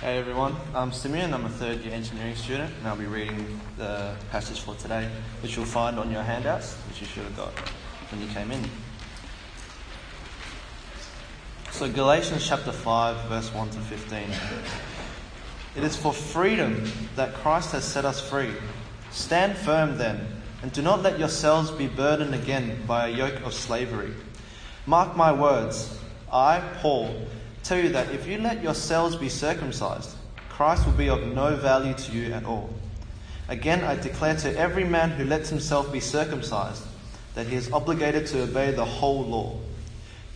Hey everyone, I'm Simeon. I'm a third year engineering student, and I'll be reading the passage for today, which you'll find on your handouts, which you should have got when you came in. So, Galatians chapter 5, verse 1 to 15. It is for freedom that Christ has set us free. Stand firm then, and do not let yourselves be burdened again by a yoke of slavery. Mark my words. I, Paul, tell you that if you let yourselves be circumcised, Christ will be of no value to you at all. Again, I declare to every man who lets himself be circumcised that he is obligated to obey the whole law.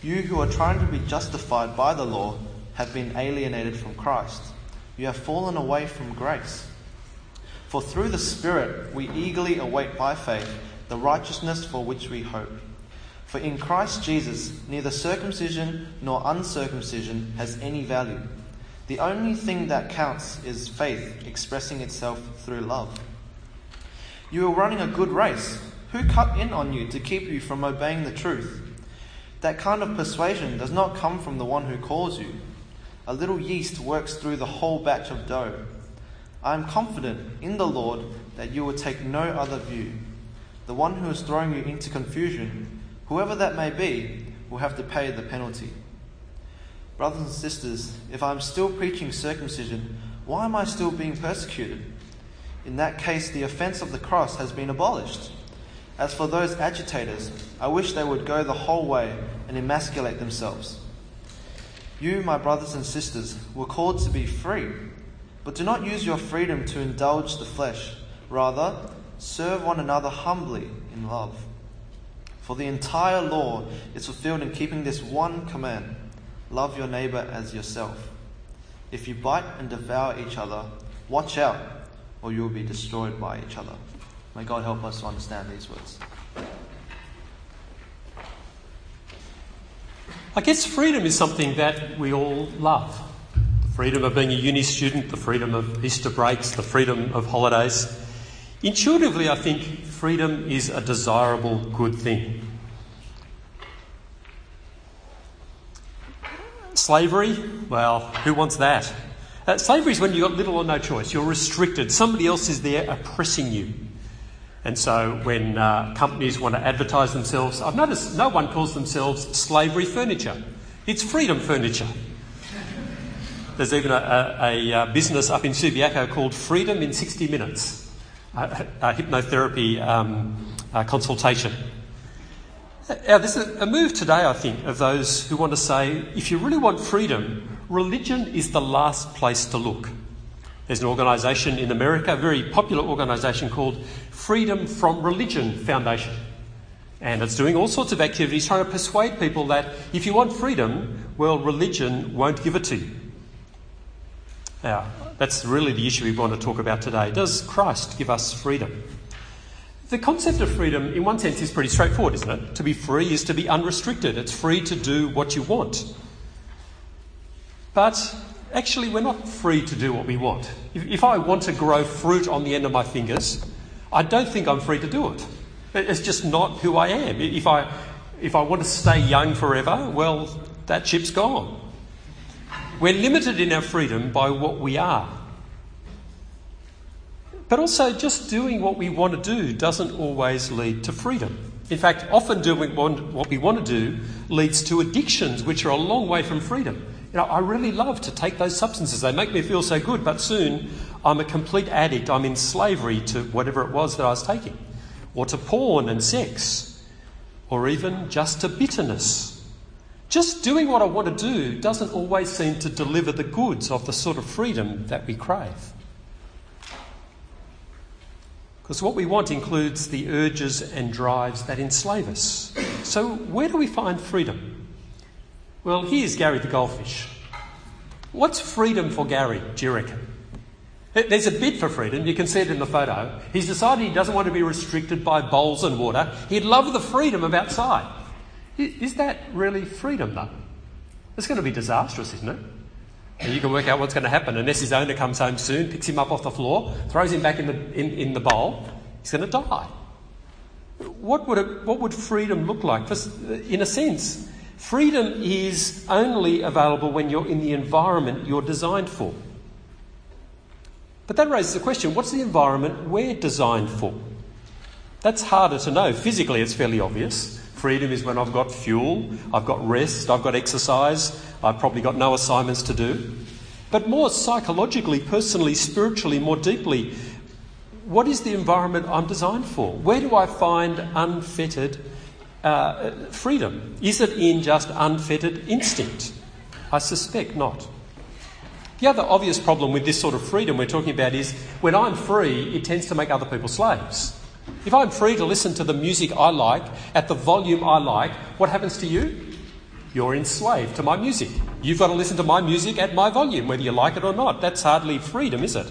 You who are trying to be justified by the law have been alienated from Christ. You have fallen away from grace. For through the Spirit we eagerly await by faith the righteousness for which we hope. For in Christ Jesus, neither circumcision nor uncircumcision has any value. The only thing that counts is faith expressing itself through love. You are running a good race. Who cut in on you to keep you from obeying the truth? That kind of persuasion does not come from the one who calls you. A little yeast works through the whole batch of dough. I am confident in the Lord that you will take no other view. The one who is throwing you into confusion Whoever that may be will have to pay the penalty. Brothers and sisters, if I'm still preaching circumcision, why am I still being persecuted? In that case, the offense of the cross has been abolished. As for those agitators, I wish they would go the whole way and emasculate themselves. You, my brothers and sisters, were called to be free, but do not use your freedom to indulge the flesh. Rather, serve one another humbly in love. For the entire law is fulfilled in keeping this one command love your neighbor as yourself. If you bite and devour each other, watch out, or you will be destroyed by each other. May God help us to understand these words. I guess freedom is something that we all love. The freedom of being a uni student, the freedom of Easter breaks, the freedom of holidays. Intuitively, I think freedom is a desirable good thing. Slavery, well, who wants that? Uh, slavery is when you've got little or no choice. You're restricted. Somebody else is there oppressing you. And so when uh, companies want to advertise themselves, I've noticed no one calls themselves slavery furniture. It's freedom furniture. There's even a, a, a uh, business up in Subiaco called Freedom in 60 Minutes hypnotherapy um, consultation. Now, there's a, a move today, I think, of those who want to say if you really want freedom, religion is the last place to look. There's an organisation in America, a very popular organisation called Freedom from Religion Foundation. And it's doing all sorts of activities trying to persuade people that if you want freedom, well, religion won't give it to you. Now, that's really the issue we want to talk about today. Does Christ give us freedom? The concept of freedom, in one sense, is pretty straightforward, isn't it? To be free is to be unrestricted, it's free to do what you want. But actually, we're not free to do what we want. If, if I want to grow fruit on the end of my fingers, I don't think I'm free to do it. It's just not who I am. If I, if I want to stay young forever, well, that ship's gone. We're limited in our freedom by what we are. But also, just doing what we want to do doesn't always lead to freedom. In fact, often doing what we want to do leads to addictions, which are a long way from freedom. You know, I really love to take those substances. They make me feel so good, but soon I'm a complete addict. I'm in slavery to whatever it was that I was taking, or to porn and sex, or even just to bitterness just doing what I want to do doesn't always seem to deliver the goods of the sort of freedom that we crave. Because what we want includes the urges and drives that enslave us. So, where do we find freedom? Well, here's Gary the goldfish. What's freedom for Gary, do you reckon? There's a bid for freedom, you can see it in the photo. He's decided he doesn't want to be restricted by bowls and water. He'd love the freedom of outside. Is that really freedom, though? It's going to be disastrous, isn't it? And you can work out what's going to happen unless his owner comes home soon, picks him up off the floor, throws him back in the, in, in the bowl. He's going to die. What would, it, what would freedom look like? In a sense, freedom is only available when you're in the environment you're designed for. But that raises the question what's the environment we're designed for? That's harder to know. Physically, it's fairly obvious. Freedom is when I've got fuel, I've got rest, I've got exercise, I've probably got no assignments to do. But more psychologically, personally, spiritually, more deeply, what is the environment I'm designed for? Where do I find unfettered uh, freedom? Is it in just unfettered instinct? I suspect not. The other obvious problem with this sort of freedom we're talking about is when I'm free, it tends to make other people slaves. If I'm free to listen to the music I like at the volume I like, what happens to you? You're enslaved to my music. You've got to listen to my music at my volume, whether you like it or not. That's hardly freedom, is it?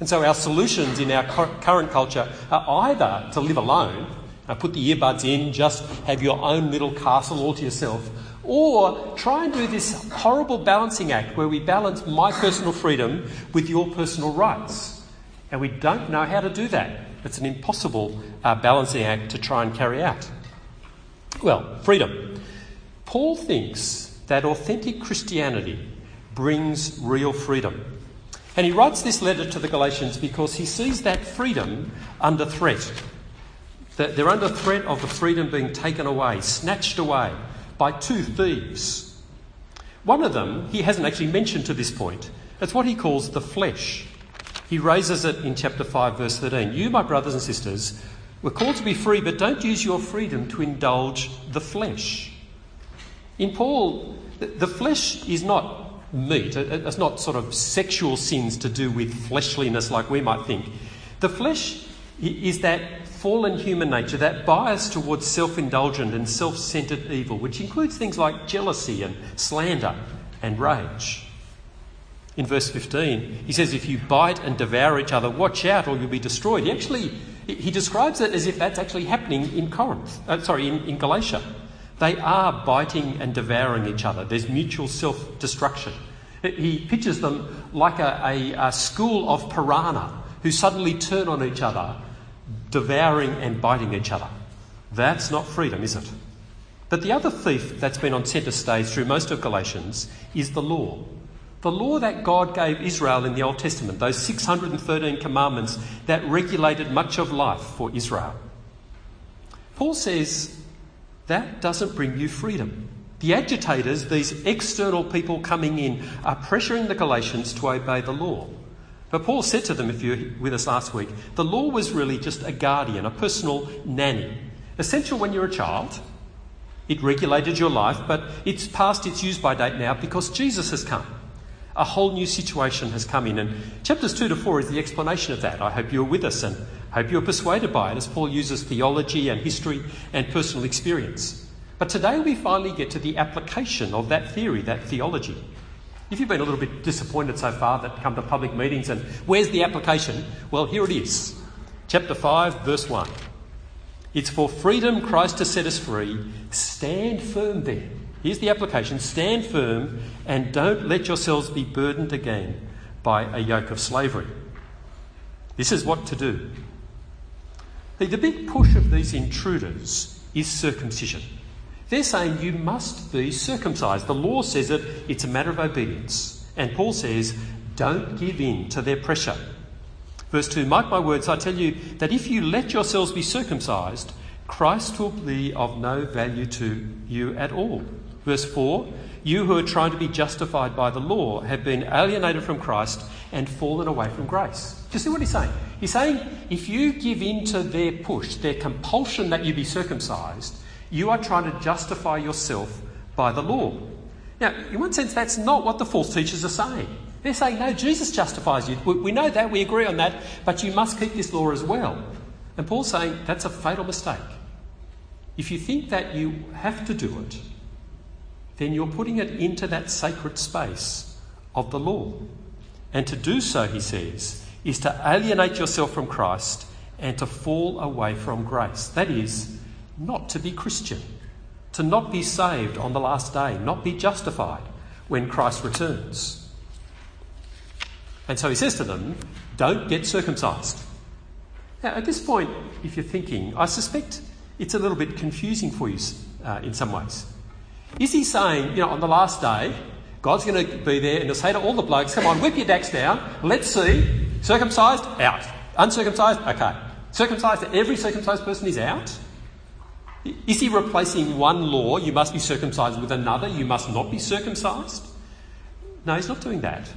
And so our solutions in our current culture are either to live alone, uh, put the earbuds in, just have your own little castle all to yourself, or try and do this horrible balancing act where we balance my personal freedom with your personal rights. And we don't know how to do that. It's an impossible uh, balancing act to try and carry out. Well, freedom. Paul thinks that authentic Christianity brings real freedom. And he writes this letter to the Galatians because he sees that freedom under threat. That they're under threat of the freedom being taken away, snatched away by two thieves. One of them he hasn't actually mentioned to this point. It's what he calls the flesh. He raises it in chapter 5, verse 13. You, my brothers and sisters, were called to be free, but don't use your freedom to indulge the flesh. In Paul, the flesh is not meat, it's not sort of sexual sins to do with fleshliness like we might think. The flesh is that fallen human nature, that bias towards self indulgent and self centered evil, which includes things like jealousy and slander and rage. In verse 15, he says, If you bite and devour each other, watch out or you'll be destroyed. He actually he describes it as if that's actually happening in Corinth, uh, sorry, in, in Galatia. They are biting and devouring each other. There's mutual self destruction. He pictures them like a, a, a, school of piranha who suddenly turn on each other, devouring and biting each other. That's not freedom, is it? But the other thief that's been on centre stage through most of Galatians is the law. The law that God gave Israel in the Old Testament, those 613 commandments that regulated much of life for Israel. Paul says that doesn't bring you freedom. The agitators, these external people coming in, are pressuring the Galatians to obey the law. But Paul said to them, if you were with us last week, the law was really just a guardian, a personal nanny. Essential when you're a child. It regulated your life, but it's past its use by date now because Jesus has come. A whole new situation has come in. And chapters 2 to 4 is the explanation of that. I hope you're with us and Hope you're persuaded by it as Paul uses theology and history and personal experience. But today we finally get to the application of that theory, that theology. If you've been a little bit disappointed so far that come to public meetings and where's the application? Well, here it is. Chapter 5, verse 1. It's for freedom Christ has set us free. Stand firm then. Here's the application stand firm and don't let yourselves be burdened again by a yoke of slavery. This is what to do. The big push of these intruders is circumcision. They're saying you must be circumcised. The law says it, it's a matter of obedience. And Paul says, don't give in to their pressure. Verse 2 Mark my words, I tell you that if you let yourselves be circumcised, Christ will be of no value to you at all. Verse 4 You who are trying to be justified by the law have been alienated from Christ and fallen away from grace. Do you see what he's saying? He's saying if you give in to their push, their compulsion that you be circumcised, you are trying to justify yourself by the law. Now, in one sense, that's not what the false teachers are saying. They're saying, no, Jesus justifies you. We know that, we agree on that, but you must keep this law as well. And Paul's saying that's a fatal mistake. If you think that you have to do it, then you're putting it into that sacred space of the law. And to do so, he says, is to alienate yourself from Christ and to fall away from grace. That is, not to be Christian, to not be saved on the last day, not be justified when Christ returns. And so he says to them, Don't get circumcised. Now, at this point, if you're thinking, I suspect it's a little bit confusing for you uh, in some ways. Is he saying, you know, on the last day, God's going to be there and he'll say to all the blokes, come on, whip your dacks down. Let's see Circumcised, out. Uncircumcised, okay. Circumcised, every circumcised person is out. Is he replacing one law, you must be circumcised, with another, you must not be circumcised? No, he's not doing that.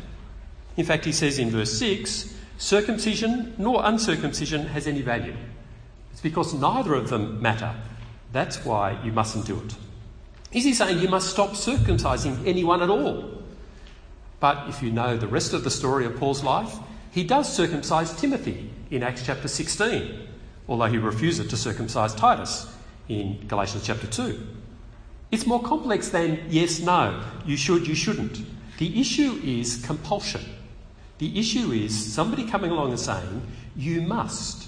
In fact, he says in verse 6 circumcision nor uncircumcision has any value. It's because neither of them matter. That's why you mustn't do it. Is he saying you must stop circumcising anyone at all? But if you know the rest of the story of Paul's life, he does circumcise Timothy in Acts chapter 16, although he refuses to circumcise Titus in Galatians chapter 2. It's more complex than yes, no, you should, you shouldn't. The issue is compulsion. The issue is somebody coming along and saying, you must.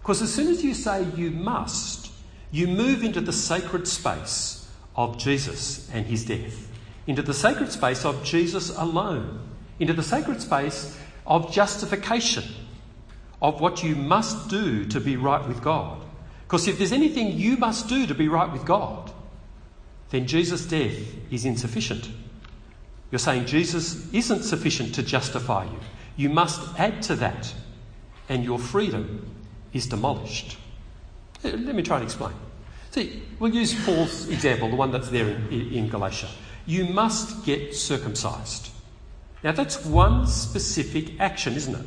Because as soon as you say you must, you move into the sacred space of Jesus and his death, into the sacred space of Jesus alone, into the sacred space of justification, of what you must do to be right with God. Because if there's anything you must do to be right with God, then Jesus' death is insufficient. You're saying Jesus isn't sufficient to justify you. You must add to that, and your freedom is demolished. Let me try and explain. See, we'll use Paul's example, the one that's there in, in Galatia. You must get circumcised. Now, that's one specific action, isn't it?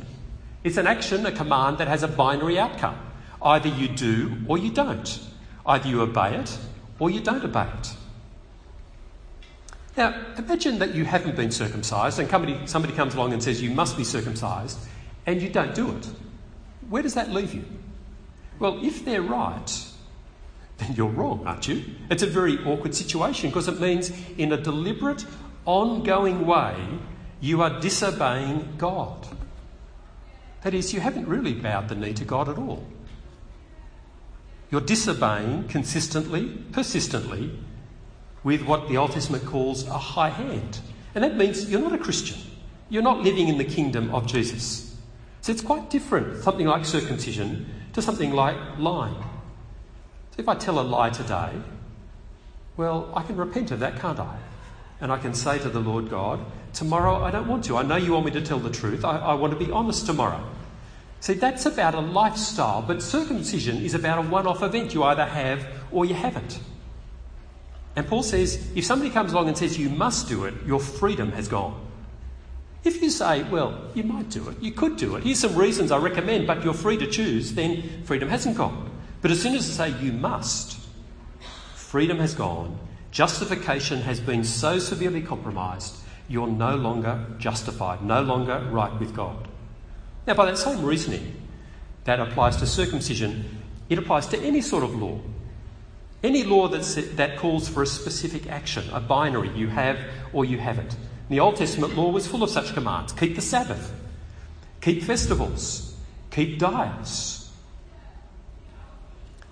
It's an action, a command that has a binary outcome. Either you do or you don't. Either you obey it or you don't obey it. Now, imagine that you haven't been circumcised and somebody, somebody comes along and says you must be circumcised and you don't do it. Where does that leave you? Well, if they're right, then you're wrong, aren't you? It's a very awkward situation because it means in a deliberate, ongoing way, you are disobeying God. That is, you haven't really bowed the knee to God at all. You're disobeying consistently, persistently, with what the Old Testament calls a high hand. And that means you're not a Christian. You're not living in the kingdom of Jesus. So it's quite different, something like circumcision, to something like lying. So if I tell a lie today, well, I can repent of that, can't I? And I can say to the Lord God, tomorrow I don't want to. I know you want me to tell the truth. I, I want to be honest tomorrow. See, that's about a lifestyle, but circumcision is about a one off event. You either have or you haven't. And Paul says if somebody comes along and says you must do it, your freedom has gone. If you say, well, you might do it, you could do it, here's some reasons I recommend, but you're free to choose, then freedom hasn't gone. But as soon as I say you must, freedom has gone, justification has been so severely compromised, you're no longer justified, no longer right with God. Now, by that same reasoning, that applies to circumcision, it applies to any sort of law. Any law that, that calls for a specific action, a binary, you have or you haven't. The Old Testament law was full of such commands keep the Sabbath, keep festivals, keep diets.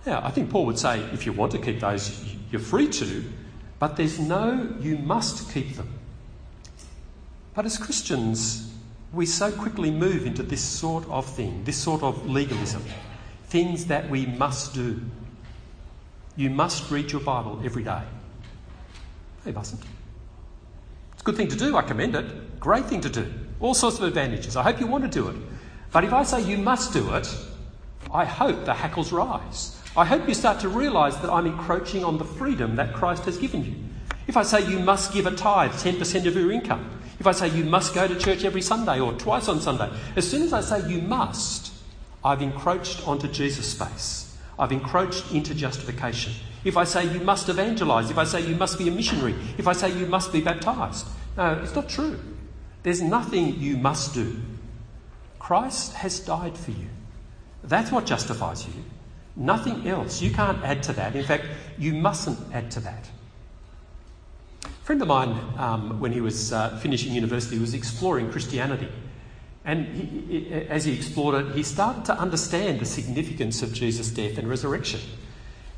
Now, I think Paul would say if you want to keep those, you're free to, but there's no you must keep them. But as Christians, we so quickly move into this sort of thing, this sort of legalism, things that we must do. You must read your Bible every day. No, you mustn't. It's a good thing to do, I commend it. Great thing to do. All sorts of advantages. I hope you want to do it. But if I say you must do it, I hope the hackles rise. I hope you start to realise that I'm encroaching on the freedom that Christ has given you. If I say you must give a tithe, 10% of your income, if I say you must go to church every Sunday or twice on Sunday, as soon as I say you must, I've encroached onto Jesus' space. I've encroached into justification. If I say you must evangelise, if I say you must be a missionary, if I say you must be baptised. No, it's not true. There's nothing you must do. Christ has died for you. That's what justifies you. Nothing else. You can't add to that. In fact, you mustn't add to that. A friend of mine, um, when he was uh, finishing university, was exploring Christianity. And he, as he explored it, he started to understand the significance of Jesus' death and resurrection.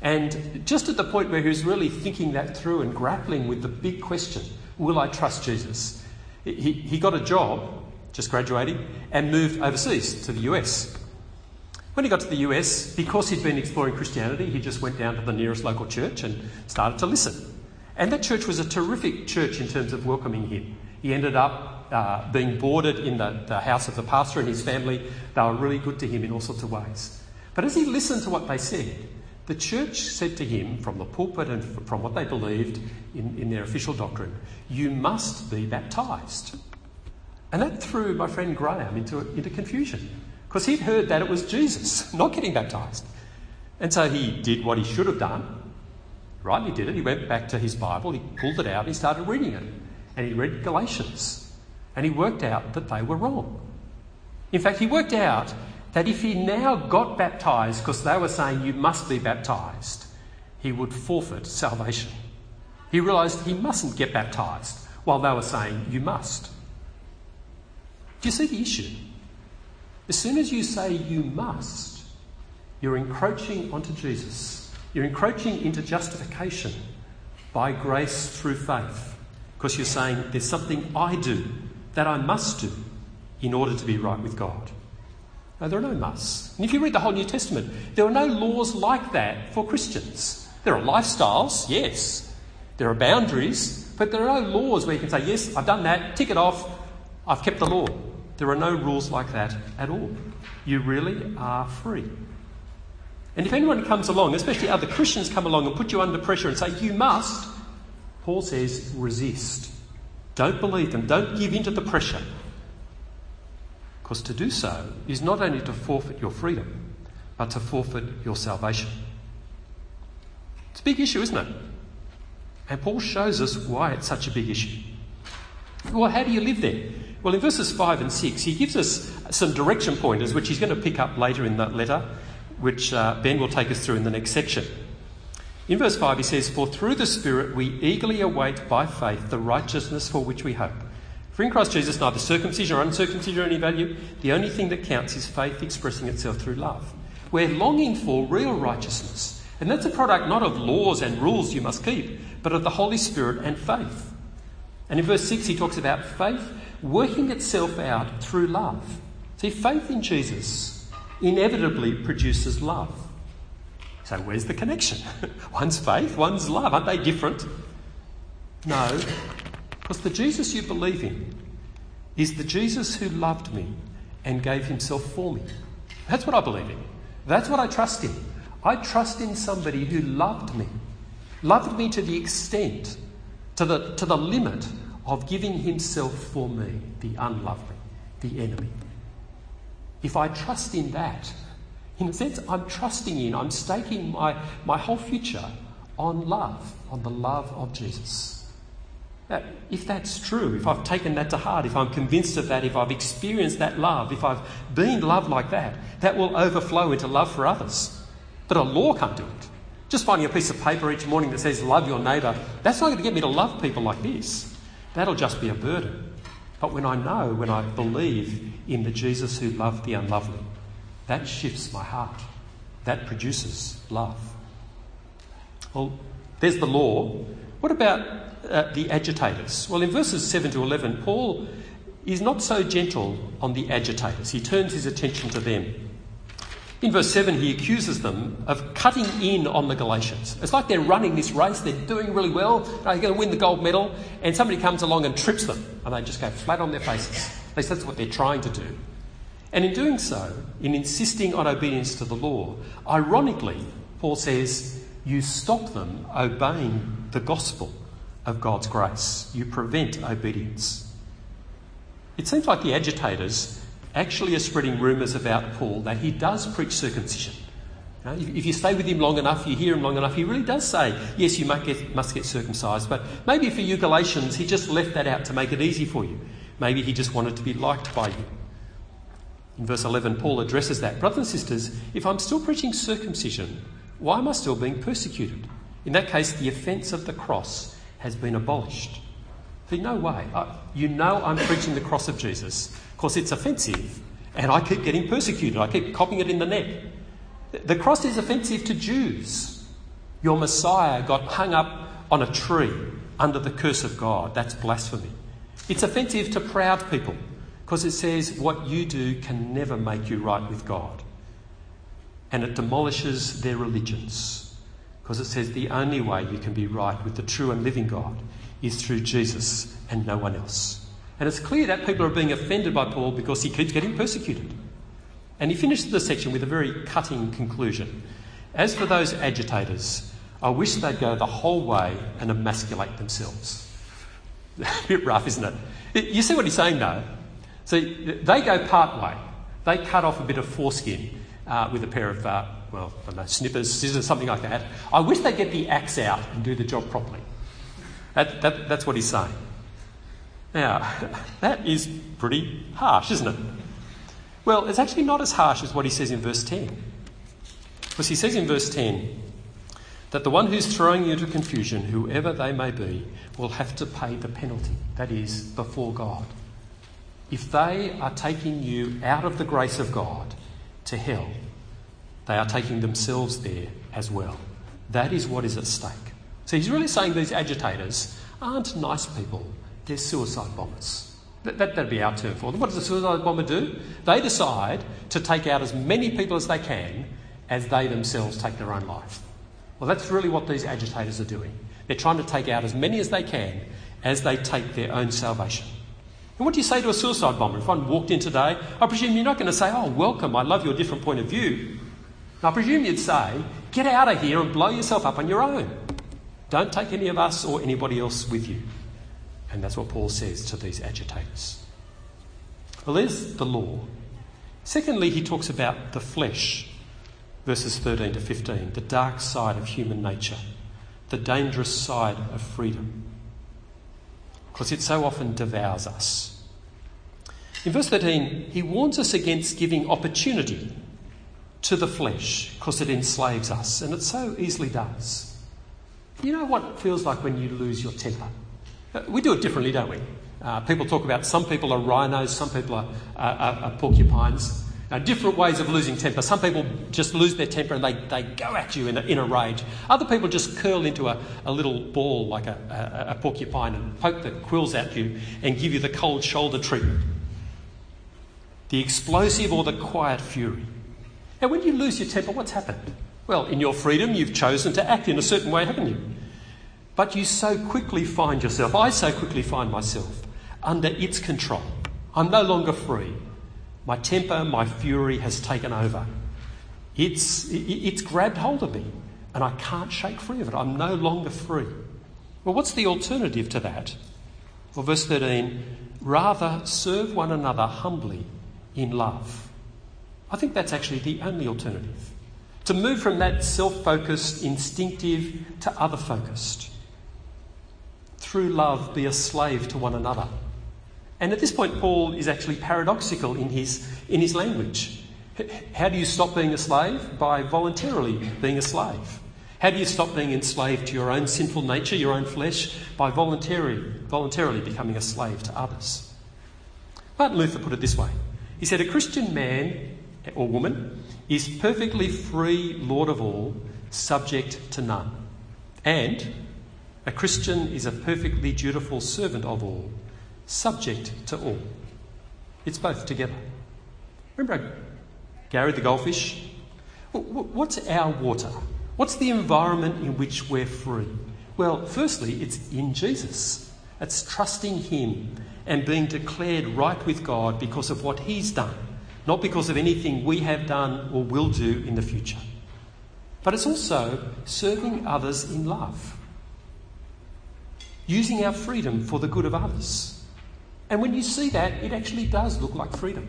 And just at the point where he was really thinking that through and grappling with the big question will I trust Jesus? He, he got a job, just graduating, and moved overseas to the US. When he got to the US, because he'd been exploring Christianity, he just went down to the nearest local church and started to listen. And that church was a terrific church in terms of welcoming him. He ended up uh, being boarded in the, the house of the pastor and his family. They were really good to him in all sorts of ways. But as he listened to what they said, the church said to him from the pulpit and from what they believed in, in their official doctrine, You must be baptized. And that threw my friend Graham into, into confusion because he'd heard that it was Jesus not getting baptized. And so he did what he should have done. Rightly did it. He went back to his Bible, he pulled it out, he started reading it. And he read Galatians. And he worked out that they were wrong. In fact, he worked out that if he now got baptized because they were saying you must be baptized, he would forfeit salvation. He realised he mustn't get baptized while they were saying you must. Do you see the issue? As soon as you say you must, you're encroaching onto Jesus. You're encroaching into justification by grace through faith because you're saying there's something I do that I must do in order to be right with God. No, there are no musts. And if you read the whole New Testament, there are no laws like that for Christians. There are lifestyles, yes. There are boundaries, but there are no laws where you can say, yes, I've done that, tick it off, I've kept the law. There are no rules like that at all. You really are free. And if anyone comes along, especially other Christians come along and put you under pressure and say, you must, Paul says, resist. Don't believe them. Don't give in to the pressure. Because to do so is not only to forfeit your freedom, but to forfeit your salvation. It's a big issue, isn't it? And Paul shows us why it's such a big issue. Well, how do you live there? Well, in verses 5 and 6, he gives us some direction pointers, which he's going to pick up later in that letter, which uh, Ben will take us through in the next section. In verse 5, he says, For through the Spirit we eagerly await by faith the righteousness for which we hope. For in Christ Jesus, neither circumcision or uncircumcision are any value. The only thing that counts is faith expressing itself through love. We're longing for real righteousness. And that's a product not of laws and rules you must keep, but of the Holy Spirit and faith. And in verse 6, he talks about faith working itself out through love. See, faith in Jesus inevitably produces love. So, where's the connection? one's faith, one's love. Aren't they different? No, because the Jesus you believe in is the Jesus who loved me and gave himself for me. That's what I believe in. That's what I trust in. I trust in somebody who loved me, loved me to the extent, to the, to the limit of giving himself for me, the unlovely, the enemy. If I trust in that, in a sense, I'm trusting in, I'm staking my, my whole future on love, on the love of Jesus. Now, if that's true, if I've taken that to heart, if I'm convinced of that, if I've experienced that love, if I've been loved like that, that will overflow into love for others. But a law can't do it. Just finding a piece of paper each morning that says, Love your neighbour, that's not going to get me to love people like this. That'll just be a burden. But when I know, when I believe in the Jesus who loved the unlovely, that shifts my heart. That produces love. Well, there's the law. What about uh, the agitators? Well, in verses 7 to 11, Paul is not so gentle on the agitators. He turns his attention to them. In verse 7, he accuses them of cutting in on the Galatians. It's like they're running this race, they're doing really well, they're going to win the gold medal, and somebody comes along and trips them, and they just go flat on their faces. At least that's what they're trying to do. And in doing so, in insisting on obedience to the law, ironically, Paul says, you stop them obeying the gospel of God's grace. You prevent obedience. It seems like the agitators actually are spreading rumours about Paul that he does preach circumcision. if you stay with him long enough, you hear him long enough, he really does say, yes, you get, must get circumcised. But maybe for you Galatians, he just left that out to make it easy for you. Maybe he just wanted to be liked by you. In verse 11, Paul addresses that. Brothers and sisters, if I'm still preaching circumcision, why am I still being persecuted? In that case, the offence of the cross has been abolished. See, no way. you know I'm preaching the cross of Jesus because it's offensive and I keep getting persecuted. I keep copying it in the neck. The cross is offensive to Jews. Your Messiah got hung up on a tree under the curse of God. That's blasphemy. It's offensive to proud people because it says what you do can never make you right with God. And it demolishes their religions because it says the only way you can be right with the true and living God is through Jesus and no one else. And it's clear that people are being offended by Paul because he keeps getting persecuted. And he finishes the section with a very cutting conclusion. As for those agitators, I wish they'd go the whole way and emasculate themselves. a bit rough, isn't it? You see what he's saying, though? See, they go part way. They cut off a bit of foreskin uh, with a pair of, uh, well, I don't know, snippers, scissors, something like that. I wish they'd get the axe out and do the job properly. That, that, that's what he's saying. Now, that is pretty harsh, isn't it? Well, it's actually not as harsh as what he says in verse 10. Because he says in verse 10 that the one who's throwing you into confusion, whoever they may be, will have to pay the penalty. That is, before God. If they are taking you out of the grace of God to hell, they are taking themselves there as well. That is what is at stake. So he's really saying these agitators aren't nice people, they're suicide bombers. That, that, would be our term for them. What does a suicide bomber do? They decide to take out as many people as they can as they themselves take their own life. Well, that's really what these agitators are doing. They're trying to take out as many as they can as they take their own salvation. And what do you say to a suicide bomber? If one walked in today, I presume you're not going to say, Oh, welcome, I love your different point of view. I presume you'd say, Get out of here and blow yourself up on your own. Don't take any of us or anybody else with you. And that's what Paul says to these agitators. Well, there's the law. Secondly, he talks about the flesh, verses 13 to 15, the dark side of human nature, the dangerous side of freedom because it so often devours us. In verse 13, he warns us against giving opportunity to the flesh because it enslaves us, and it so easily does. You know what it feels like when you lose your temper? Uh, we do it differently, don't we? Uh, people talk about some people are rhinos, some people are, are, are porcupines. Uh, different ways of losing temper. Some people just lose their temper and they, they go at you in a, in a rage. Other people just curl into a, a little ball like a, a, a porcupine and poke the quills at you and give you the cold shoulder treatment. The explosive or the quiet fury. Now, when you lose your temper, what's happened? Well, in your freedom, you've chosen to act in a certain way, haven't you? But you so quickly find yourself, I so quickly find myself, under its control. I'm no longer free. My temper, my fury has taken over. It's, it's grabbed hold of me and I can't shake free of it. I'm no longer free. Well, what's the alternative to that? Well, verse 13 rather serve one another humbly in love. I think that's actually the only alternative. To move from that self focused, instinctive to other focused. Through love, be a slave to one another. And at this point, Paul is actually paradoxical in his, in his language. How do you stop being a slave? By voluntarily being a slave. How do you stop being enslaved to your own sinful nature, your own flesh? By voluntarily, voluntarily becoming a slave to others. Martin Luther put it this way He said, A Christian man or woman is perfectly free, Lord of all, subject to none. And a Christian is a perfectly dutiful servant of all, subject to all. It's both together. Remember Gary the goldfish? What's our water? What's the environment in which we're free? Well, firstly, it's in Jesus. It's trusting Him and being declared right with God because of what He's done, not because of anything we have done or will do in the future. But it's also serving others in love, using our freedom for the good of others. And when you see that, it actually does look like freedom.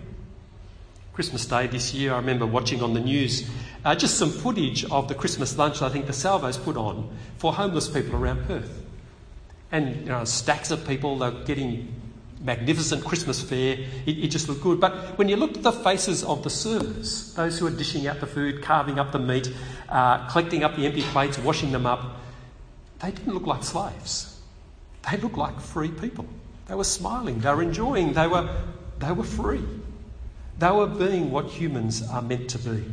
Christmas Day this year, I remember watching on the news uh, just some footage of the Christmas lunch I think the Salvos put on for homeless people around Perth. And you know, stacks of people, they're getting magnificent Christmas fare. It, it, just looked good. But when you looked at the faces of the servers, those who are dishing out the food, carving up the meat, uh, collecting up the empty plates, washing them up, they didn't look like slaves. They looked like free people. They were smiling, they were enjoying, they were, they were free. They were being what humans are meant to be.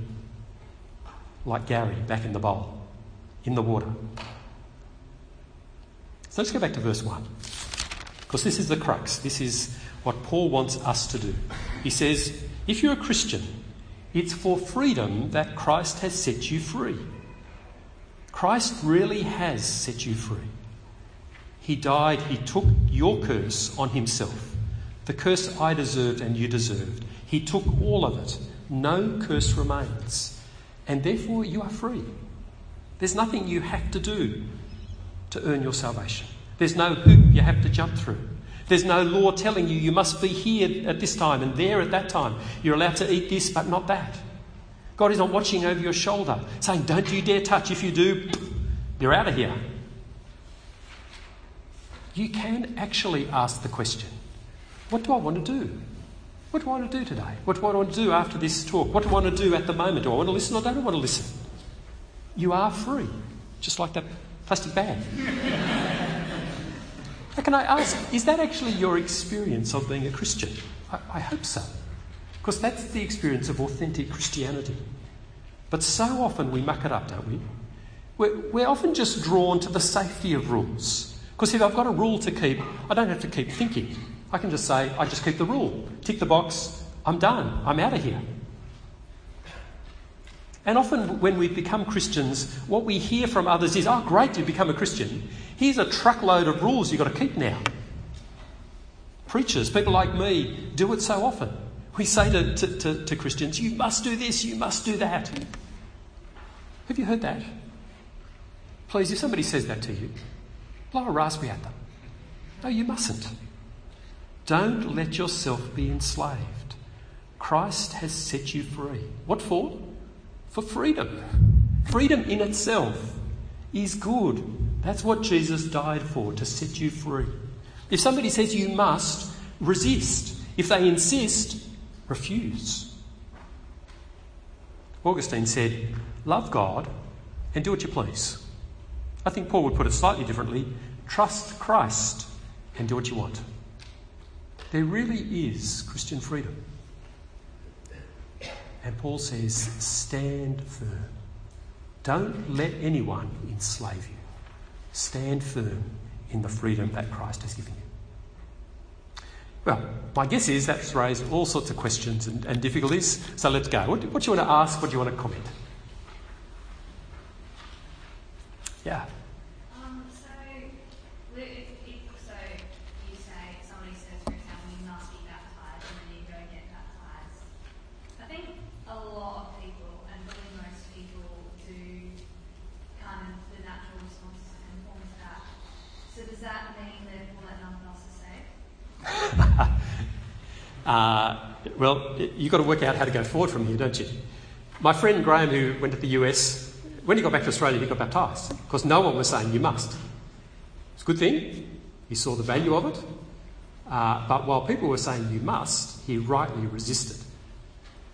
Like Gary back in the bowl, in the water. So let's go back to verse 1. Because this is the crux. This is what Paul wants us to do. He says, if you're a Christian, it's for freedom that Christ has set you free. Christ really has set you free. He died, He took your curse on Himself The curse I deserved and you deserved. He took all of it. No curse remains. And therefore you are free. There's nothing you have to do to earn your salvation. There's no hoop you have to jump through. There's no law telling you you must be here at this time and there at that time. You're allowed to eat this but not that. God is not watching over your shoulder saying, Don't you dare touch. If you do, you're out of here. You can actually ask the question What do I want to do? What do I want to do today? What do I want to do after this talk? What do I want to do at the moment? Do I want to listen or don't I want to listen? You are free, just like that plastic bag. Can I ask, is that actually your experience of being a Christian? I, I hope so. Because that's the experience of authentic Christianity. But so often we muck it up, don't we? We're, we're often just drawn to the safety of rules. Because if I've got a rule to keep, I don't have to keep thinking. I can just say, I just keep the rule. Tick the box, I'm done, I'm out of here. And often when we become Christians, what we hear from others is, oh, great, you've become a Christian. Here's a truckload of rules you've got to keep now. Preachers, people like me, do it so often. We say to, to, to, to Christians, you must do this, you must do that. Have you heard that? Please, if somebody says that to you, blow a raspberry at them. No, you mustn't. Don't let yourself be enslaved. Christ has set you free. What for? For freedom. Freedom in itself is good. That's what Jesus died for, to set you free. If somebody says you must, resist. If they insist, refuse. Augustine said, Love God and do what you please. I think Paul would put it slightly differently trust Christ and do what you want. There really is Christian freedom. And Paul says, stand firm. Don't let anyone enslave you. Stand firm in the freedom that Christ has given you. Well, my guess is that's raised all sorts of questions and, and difficulties. So let's go. What, what do you want to ask? What do you want to comment? You've got to work out how to go forward from here, don't you? My friend Graham, who went to the US, when he got back to Australia, he got baptised because no one was saying you must. It's a good thing. He saw the value of it. Uh, but while people were saying you must, he rightly resisted.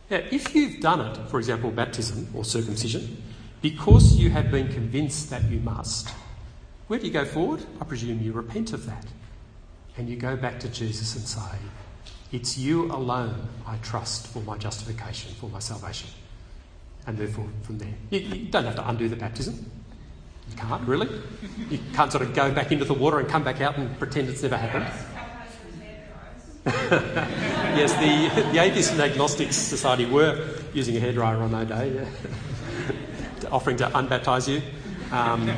Now, if you've done it, for example, baptism or circumcision, because you have been convinced that you must, where do you go forward? I presume you repent of that. And you go back to Jesus and say, it's you alone I trust for my justification, for my salvation. And therefore, from there, you, you don't have to undo the baptism. You can't, really. You can't sort of go back into the water and come back out and pretend it's never happened. yes, the, the Atheists and Agnostics Society were using a hairdryer on their day, yeah. offering to unbaptise you. Um,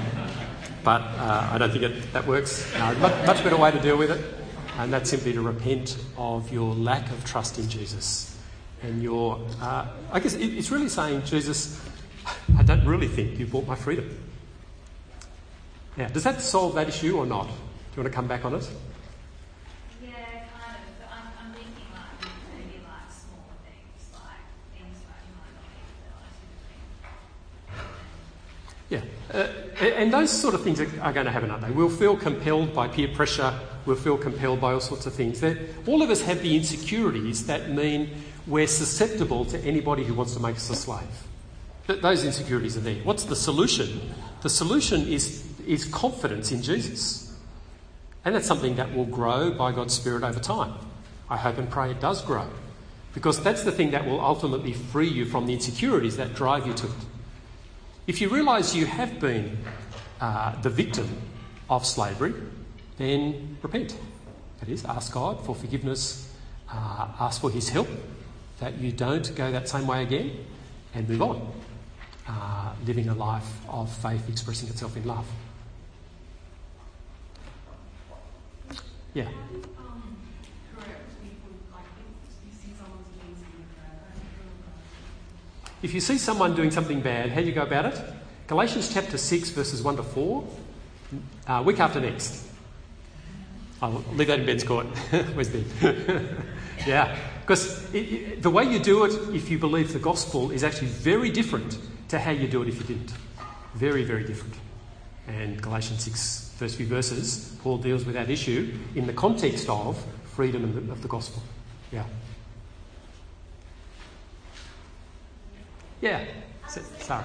but uh, I don't think it, that works. Much, much better way to deal with it and that's simply to repent of your lack of trust in Jesus. And your, uh, I guess it's really saying, Jesus, I don't really think you bought my freedom. Now, does that solve that issue or not? Do you want to come back on it? Yeah, kind of. But I'm I'm thinking like maybe like small things like things that you might not need to realize in the thing. Yeah, uh, and those sort of things are, are, going to happen, aren't they? We'll feel compelled by peer pressure, we'll feel compelled by all sorts of things. They're, all of us have the insecurities that mean we're susceptible to anybody who wants to make us a slave. Those insecurities are there. What's the solution? The solution is, is confidence in Jesus. And that's something that will grow by God's Spirit over time. I hope and pray it does grow. Because that's the thing that will ultimately free you from the insecurities that drive you to it. If you realise you have been uh, the victim of slavery, then repent. That is, ask God for forgiveness, uh, ask for His help, that you don't go that same way again, and move on, uh, living a life of faith expressing itself in love. Yeah. Um, correct if you see someone doing something bad, how do you go about it? Galatians chapter 6, verses 1 to 4, uh, week after next. I'll leave that in Ben's court. Where's Ben? yeah, because the way you do it, if you believe the gospel, is actually very different to how you do it if you didn't. Very, very different. And Galatians 6, first few verses, Paul deals with that issue in the context of freedom of the gospel. Yeah. Yeah. Sorry.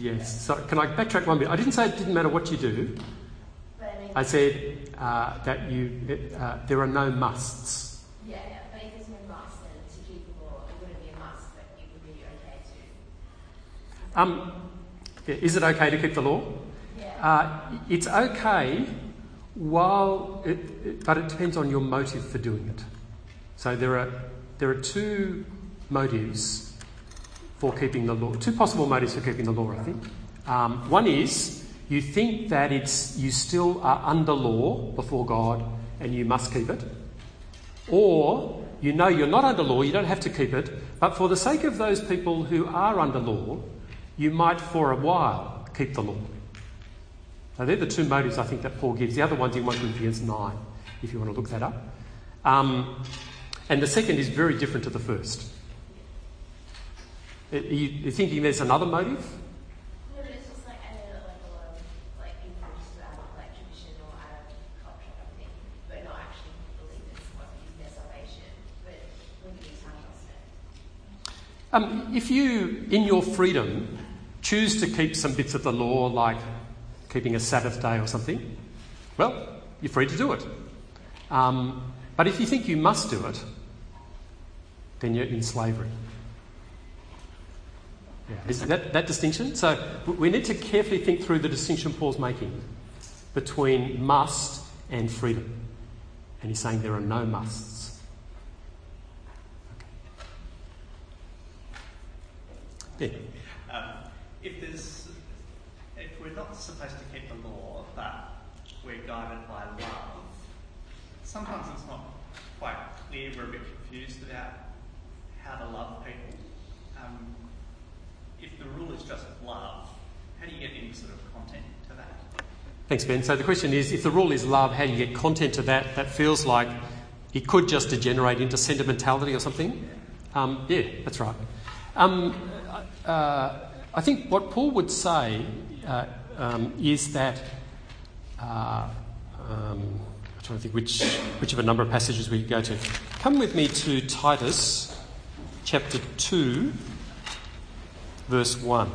Yes. So can I backtrack one bit? I didn't say it didn't matter what you do. I said uh, that you uh, there are no musts. Yeah, yeah, but if there's no must, then to keep the law, it wouldn't be a must, but it would be okay to. Um, is it okay to keep the law? Yeah. Uh, it's okay, while it, it, but it depends on your motive for doing it. So there are there are two motives for keeping the law. Two possible motives for keeping the law, I think. Um, one is you think that it's you still are under law before God and you must keep it, or you know you're not under law, you don't have to keep it, but for the sake of those people who are under law, you might for a while keep the law. So they're the two motives I think that Paul gives. The other one's in 1 Corinthians 9, if you want to look that up. Um, and the second is very different to the first. Are you thinking there's another motive? No, but it's just like I know like a lot of like people just out of tradition or out of culture kind of but not actually believe it's what is their salvation. But when you use it. Um, if you, in your freedom, choose to keep some bits of the law, like keeping a Sabbath day or something, well, you're free to do it. Um, but if you think you must do it, then you're in slavery. Yeah. Is that, that distinction? So we need to carefully think through the distinction Paul's making between must and freedom. And he's saying there are no musts. Okay. Yeah. Um, if there's, if we're not supposed to keep the law, but we're guided by love, sometimes it's not quite clear. We're a bit confused about how to love people if the rule is just love, how do you get any sort of content to that? Thanks, Ben. So the question is if the rule is love, how do you get content to that? That feels like it could just degenerate into sentimentality or something. Um, yeah, that's right. Um, uh, I think what Paul would say uh, um, is that. Uh, um, I'm trying to think which, which of a number of passages we could go to. Come with me to Titus chapter 2 verse 1.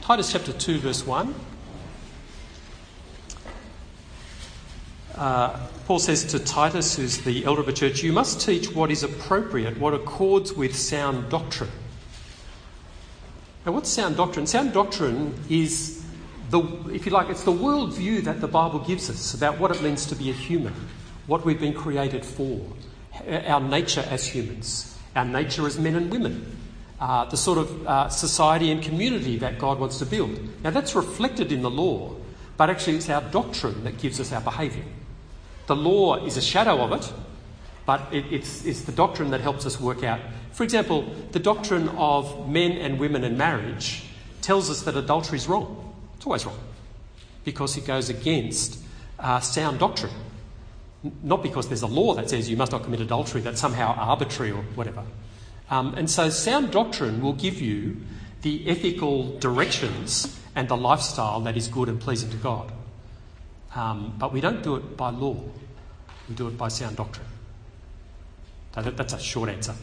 Titus chapter 2, verse 1. Uh, Paul says to Titus, who's the elder of a church, You must teach what is appropriate, what accords with sound doctrine. Now, what's sound doctrine? Sound doctrine is the, if you like, it's the worldview that the Bible gives us about what it means to be a human, what we've been created for, our nature as humans our nature as men and women, uh, the sort of uh, society and community that God wants to build. Now, that's reflected in the law, but actually, it's our doctrine that gives us our behaviour. The law is a shadow of it, but it, it's, it's the doctrine that helps us work out. For example, the doctrine of men and women and marriage tells us that adultery is wrong. It's always wrong because it goes against uh, sound doctrine. Not because there's a law that says you must not commit adultery, that's somehow arbitrary or whatever. Um, and so, sound doctrine will give you the ethical directions and the lifestyle that is good and pleasing to God. Um, but we don't do it by law, we do it by sound doctrine. That, that's a short answer.